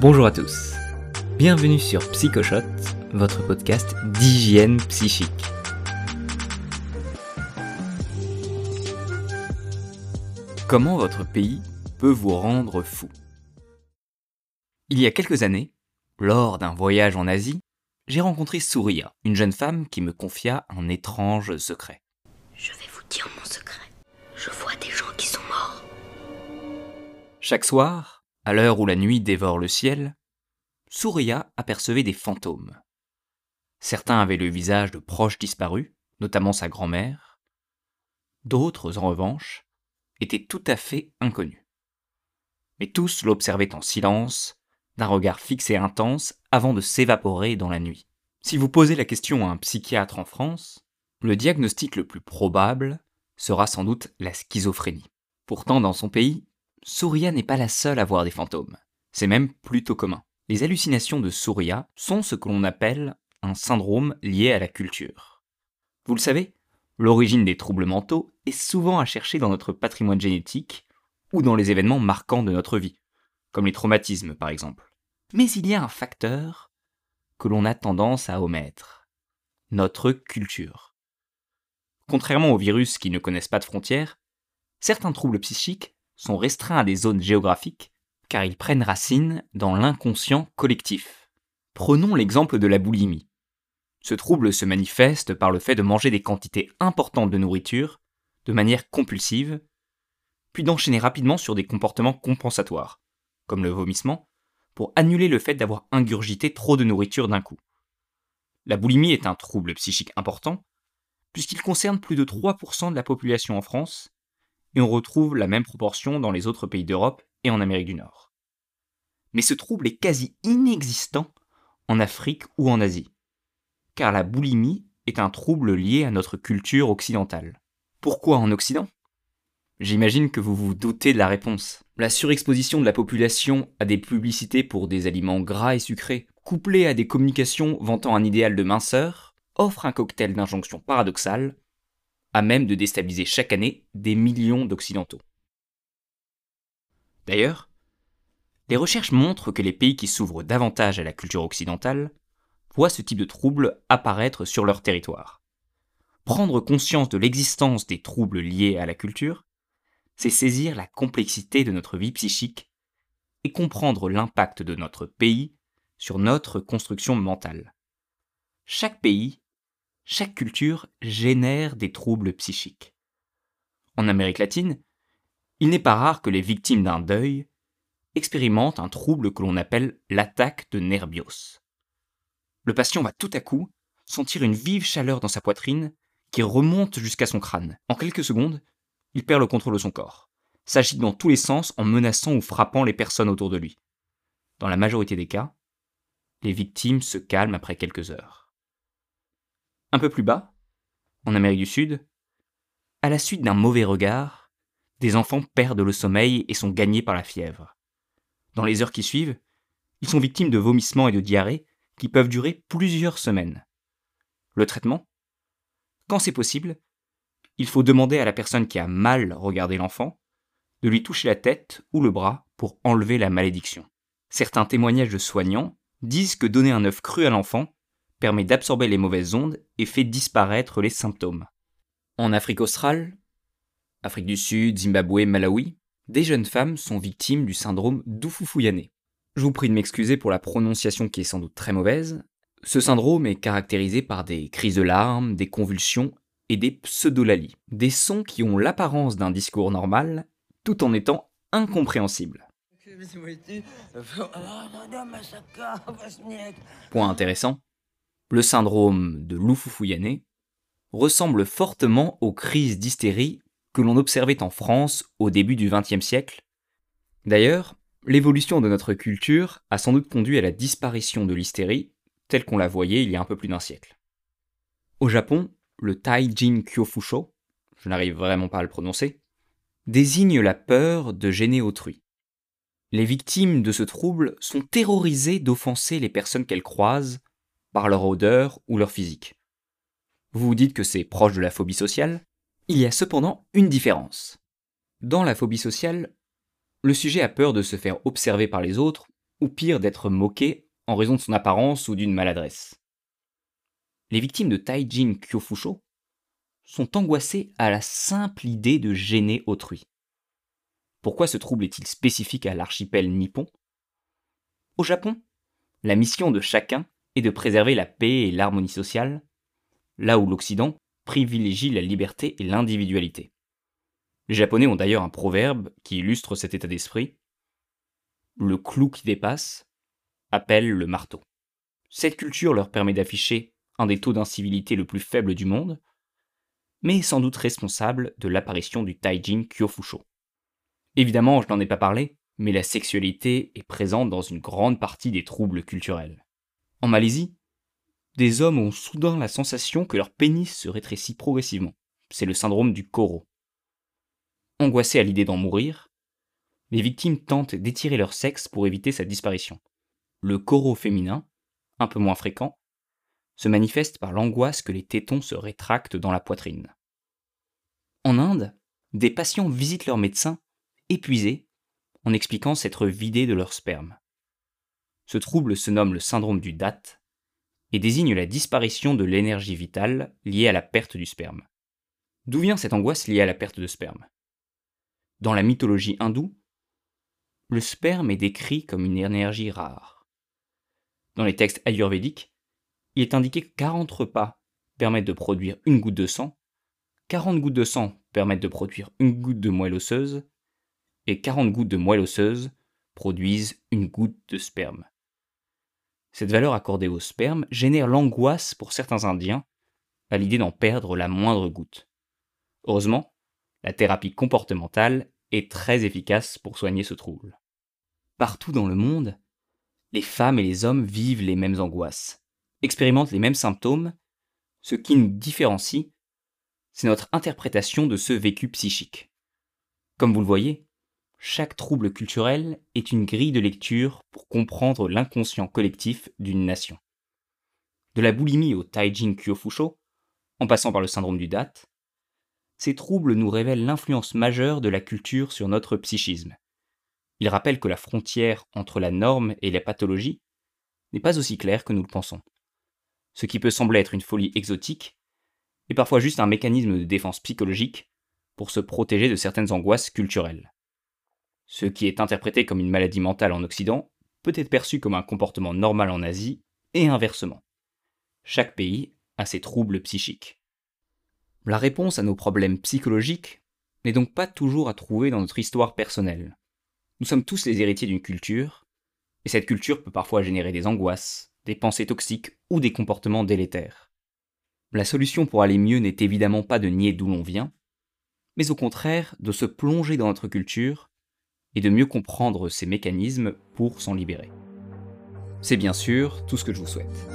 Bonjour à tous. Bienvenue sur Psychoshot, votre podcast d'hygiène psychique. Comment votre pays peut vous rendre fou? Il y a quelques années, lors d'un voyage en Asie, j'ai rencontré Souria, une jeune femme qui me confia un étrange secret. Je vais vous dire mon secret. Je vois des gens qui sont morts. Chaque soir, à l'heure où la nuit dévore le ciel, Souria apercevait des fantômes. Certains avaient le visage de proches disparus, notamment sa grand-mère. D'autres, en revanche, étaient tout à fait inconnus. Mais tous l'observaient en silence, d'un regard fixe et intense, avant de s'évaporer dans la nuit. Si vous posez la question à un psychiatre en France, le diagnostic le plus probable sera sans doute la schizophrénie. Pourtant, dans son pays, Souria n'est pas la seule à voir des fantômes. C'est même plutôt commun. Les hallucinations de Souria sont ce que l'on appelle un syndrome lié à la culture. Vous le savez, l'origine des troubles mentaux est souvent à chercher dans notre patrimoine génétique ou dans les événements marquants de notre vie, comme les traumatismes par exemple. Mais il y a un facteur que l'on a tendance à omettre, notre culture. Contrairement aux virus qui ne connaissent pas de frontières, certains troubles psychiques sont restreints à des zones géographiques car ils prennent racine dans l'inconscient collectif. Prenons l'exemple de la boulimie. Ce trouble se manifeste par le fait de manger des quantités importantes de nourriture, de manière compulsive, puis d'enchaîner rapidement sur des comportements compensatoires, comme le vomissement, pour annuler le fait d'avoir ingurgité trop de nourriture d'un coup. La boulimie est un trouble psychique important, puisqu'il concerne plus de 3% de la population en France, et on retrouve la même proportion dans les autres pays d'Europe et en Amérique du Nord. Mais ce trouble est quasi inexistant en Afrique ou en Asie, car la boulimie est un trouble lié à notre culture occidentale. Pourquoi en Occident? J'imagine que vous vous doutez de la réponse. La surexposition de la population à des publicités pour des aliments gras et sucrés, couplée à des communications vantant un idéal de minceur, offre un cocktail d'injonctions paradoxales, à même de déstabiliser chaque année des millions d'Occidentaux. D'ailleurs, les recherches montrent que les pays qui s'ouvrent davantage à la culture occidentale voient ce type de troubles apparaître sur leur territoire. Prendre conscience de l'existence des troubles liés à la culture, c'est saisir la complexité de notre vie psychique et comprendre l'impact de notre pays sur notre construction mentale. Chaque pays, chaque culture génère des troubles psychiques. En Amérique latine, il n'est pas rare que les victimes d'un deuil expérimentent un trouble que l'on appelle l'attaque de Nerbios. Le patient va tout à coup sentir une vive chaleur dans sa poitrine qui remonte jusqu'à son crâne. En quelques secondes, il perd le contrôle de son corps, s'agite dans tous les sens en menaçant ou frappant les personnes autour de lui. Dans la majorité des cas, les victimes se calment après quelques heures. Un peu plus bas, en Amérique du Sud, à la suite d'un mauvais regard, des enfants perdent le sommeil et sont gagnés par la fièvre. Dans les heures qui suivent, ils sont victimes de vomissements et de diarrhées qui peuvent durer plusieurs semaines. Le traitement? Quand c'est possible, il faut demander à la personne qui a mal regardé l'enfant de lui toucher la tête ou le bras pour enlever la malédiction. Certains témoignages de soignants disent que donner un œuf cru à l'enfant permet d'absorber les mauvaises ondes et fait disparaître les symptômes. En Afrique australe, Afrique du Sud, Zimbabwe, Malawi, des jeunes femmes sont victimes du syndrome d'Ufufuyane. Je vous prie de m'excuser pour la prononciation qui est sans doute très mauvaise. Ce syndrome est caractérisé par des crises de larmes, des convulsions et des pseudolalies, des sons qui ont l'apparence d'un discours normal tout en étant incompréhensibles. Point intéressant, le syndrome de l'Ufufuyane ressemble fortement aux crises d'hystérie que l'on observait en France au début du XXe siècle. D'ailleurs, l'évolution de notre culture a sans doute conduit à la disparition de l'hystérie, telle qu'on la voyait il y a un peu plus d'un siècle. Au Japon, le Taijin Kyofusho, je n'arrive vraiment pas à le prononcer, désigne la peur de gêner autrui. Les victimes de ce trouble sont terrorisées d'offenser les personnes qu'elles croisent par leur odeur ou leur physique. Vous vous dites que c'est proche de la phobie sociale il y a cependant une différence. Dans la phobie sociale, le sujet a peur de se faire observer par les autres ou pire d'être moqué en raison de son apparence ou d'une maladresse. Les victimes de Taijin Kyofusho sont angoissées à la simple idée de gêner autrui. Pourquoi ce trouble est-il spécifique à l'archipel nippon? Au Japon, la mission de chacun est de préserver la paix et l'harmonie sociale, là où l'Occident privilégie la liberté et l'individualité. Les Japonais ont d'ailleurs un proverbe qui illustre cet état d'esprit. Le clou qui dépasse appelle le marteau. Cette culture leur permet d'afficher un des taux d'incivilité le plus faible du monde, mais est sans doute responsable de l'apparition du Taijin Kyofusho. Évidemment, je n'en ai pas parlé, mais la sexualité est présente dans une grande partie des troubles culturels. En Malaisie, des hommes ont soudain la sensation que leur pénis se rétrécit progressivement. C'est le syndrome du Koro. Angoissés à l'idée d'en mourir, les victimes tentent d'étirer leur sexe pour éviter sa disparition. Le Koro féminin, un peu moins fréquent, se manifeste par l'angoisse que les tétons se rétractent dans la poitrine. En Inde, des patients visitent leur médecin épuisés en expliquant s'être vidés de leur sperme. Ce trouble se nomme le syndrome du DAT et désigne la disparition de l'énergie vitale liée à la perte du sperme. D'où vient cette angoisse liée à la perte de sperme? Dans la mythologie hindoue, le sperme est décrit comme une énergie rare. Dans les textes ayurvédiques, il est indiqué que 40 repas permettent de produire une goutte de sang, 40 gouttes de sang permettent de produire une goutte de moelle osseuse, et 40 gouttes de moelle osseuse produisent une goutte de sperme. Cette valeur accordée au sperme génère l'angoisse pour certains Indiens à l'idée d'en perdre la moindre goutte. Heureusement, la thérapie comportementale est très efficace pour soigner ce trouble. Partout dans le monde, les femmes et les hommes vivent les mêmes angoisses, expérimentent les mêmes symptômes, ce qui nous différencie, c'est notre interprétation de ce vécu psychique. Comme vous le voyez, chaque trouble culturel est une grille de lecture pour comprendre l'inconscient collectif d'une nation. De la boulimie au Taijin Kyofusho, en passant par le syndrome du date, ces troubles nous révèlent l'influence majeure de la culture sur notre psychisme. Ils rappellent que la frontière entre la norme et la pathologie n'est pas aussi claire que nous le pensons. Ce qui peut sembler être une folie exotique est parfois juste un mécanisme de défense psychologique pour se protéger de certaines angoisses culturelles. Ce qui est interprété comme une maladie mentale en Occident peut être perçu comme un comportement normal en Asie et inversement. Chaque pays a ses troubles psychiques. La réponse à nos problèmes psychologiques n'est donc pas toujours à trouver dans notre histoire personnelle. Nous sommes tous les héritiers d'une culture, et cette culture peut parfois générer des angoisses, des pensées toxiques ou des comportements délétères. La solution pour aller mieux n'est évidemment pas de nier d'où l'on vient, mais au contraire de se plonger dans notre culture et de mieux comprendre ces mécanismes pour s'en libérer. C'est bien sûr tout ce que je vous souhaite.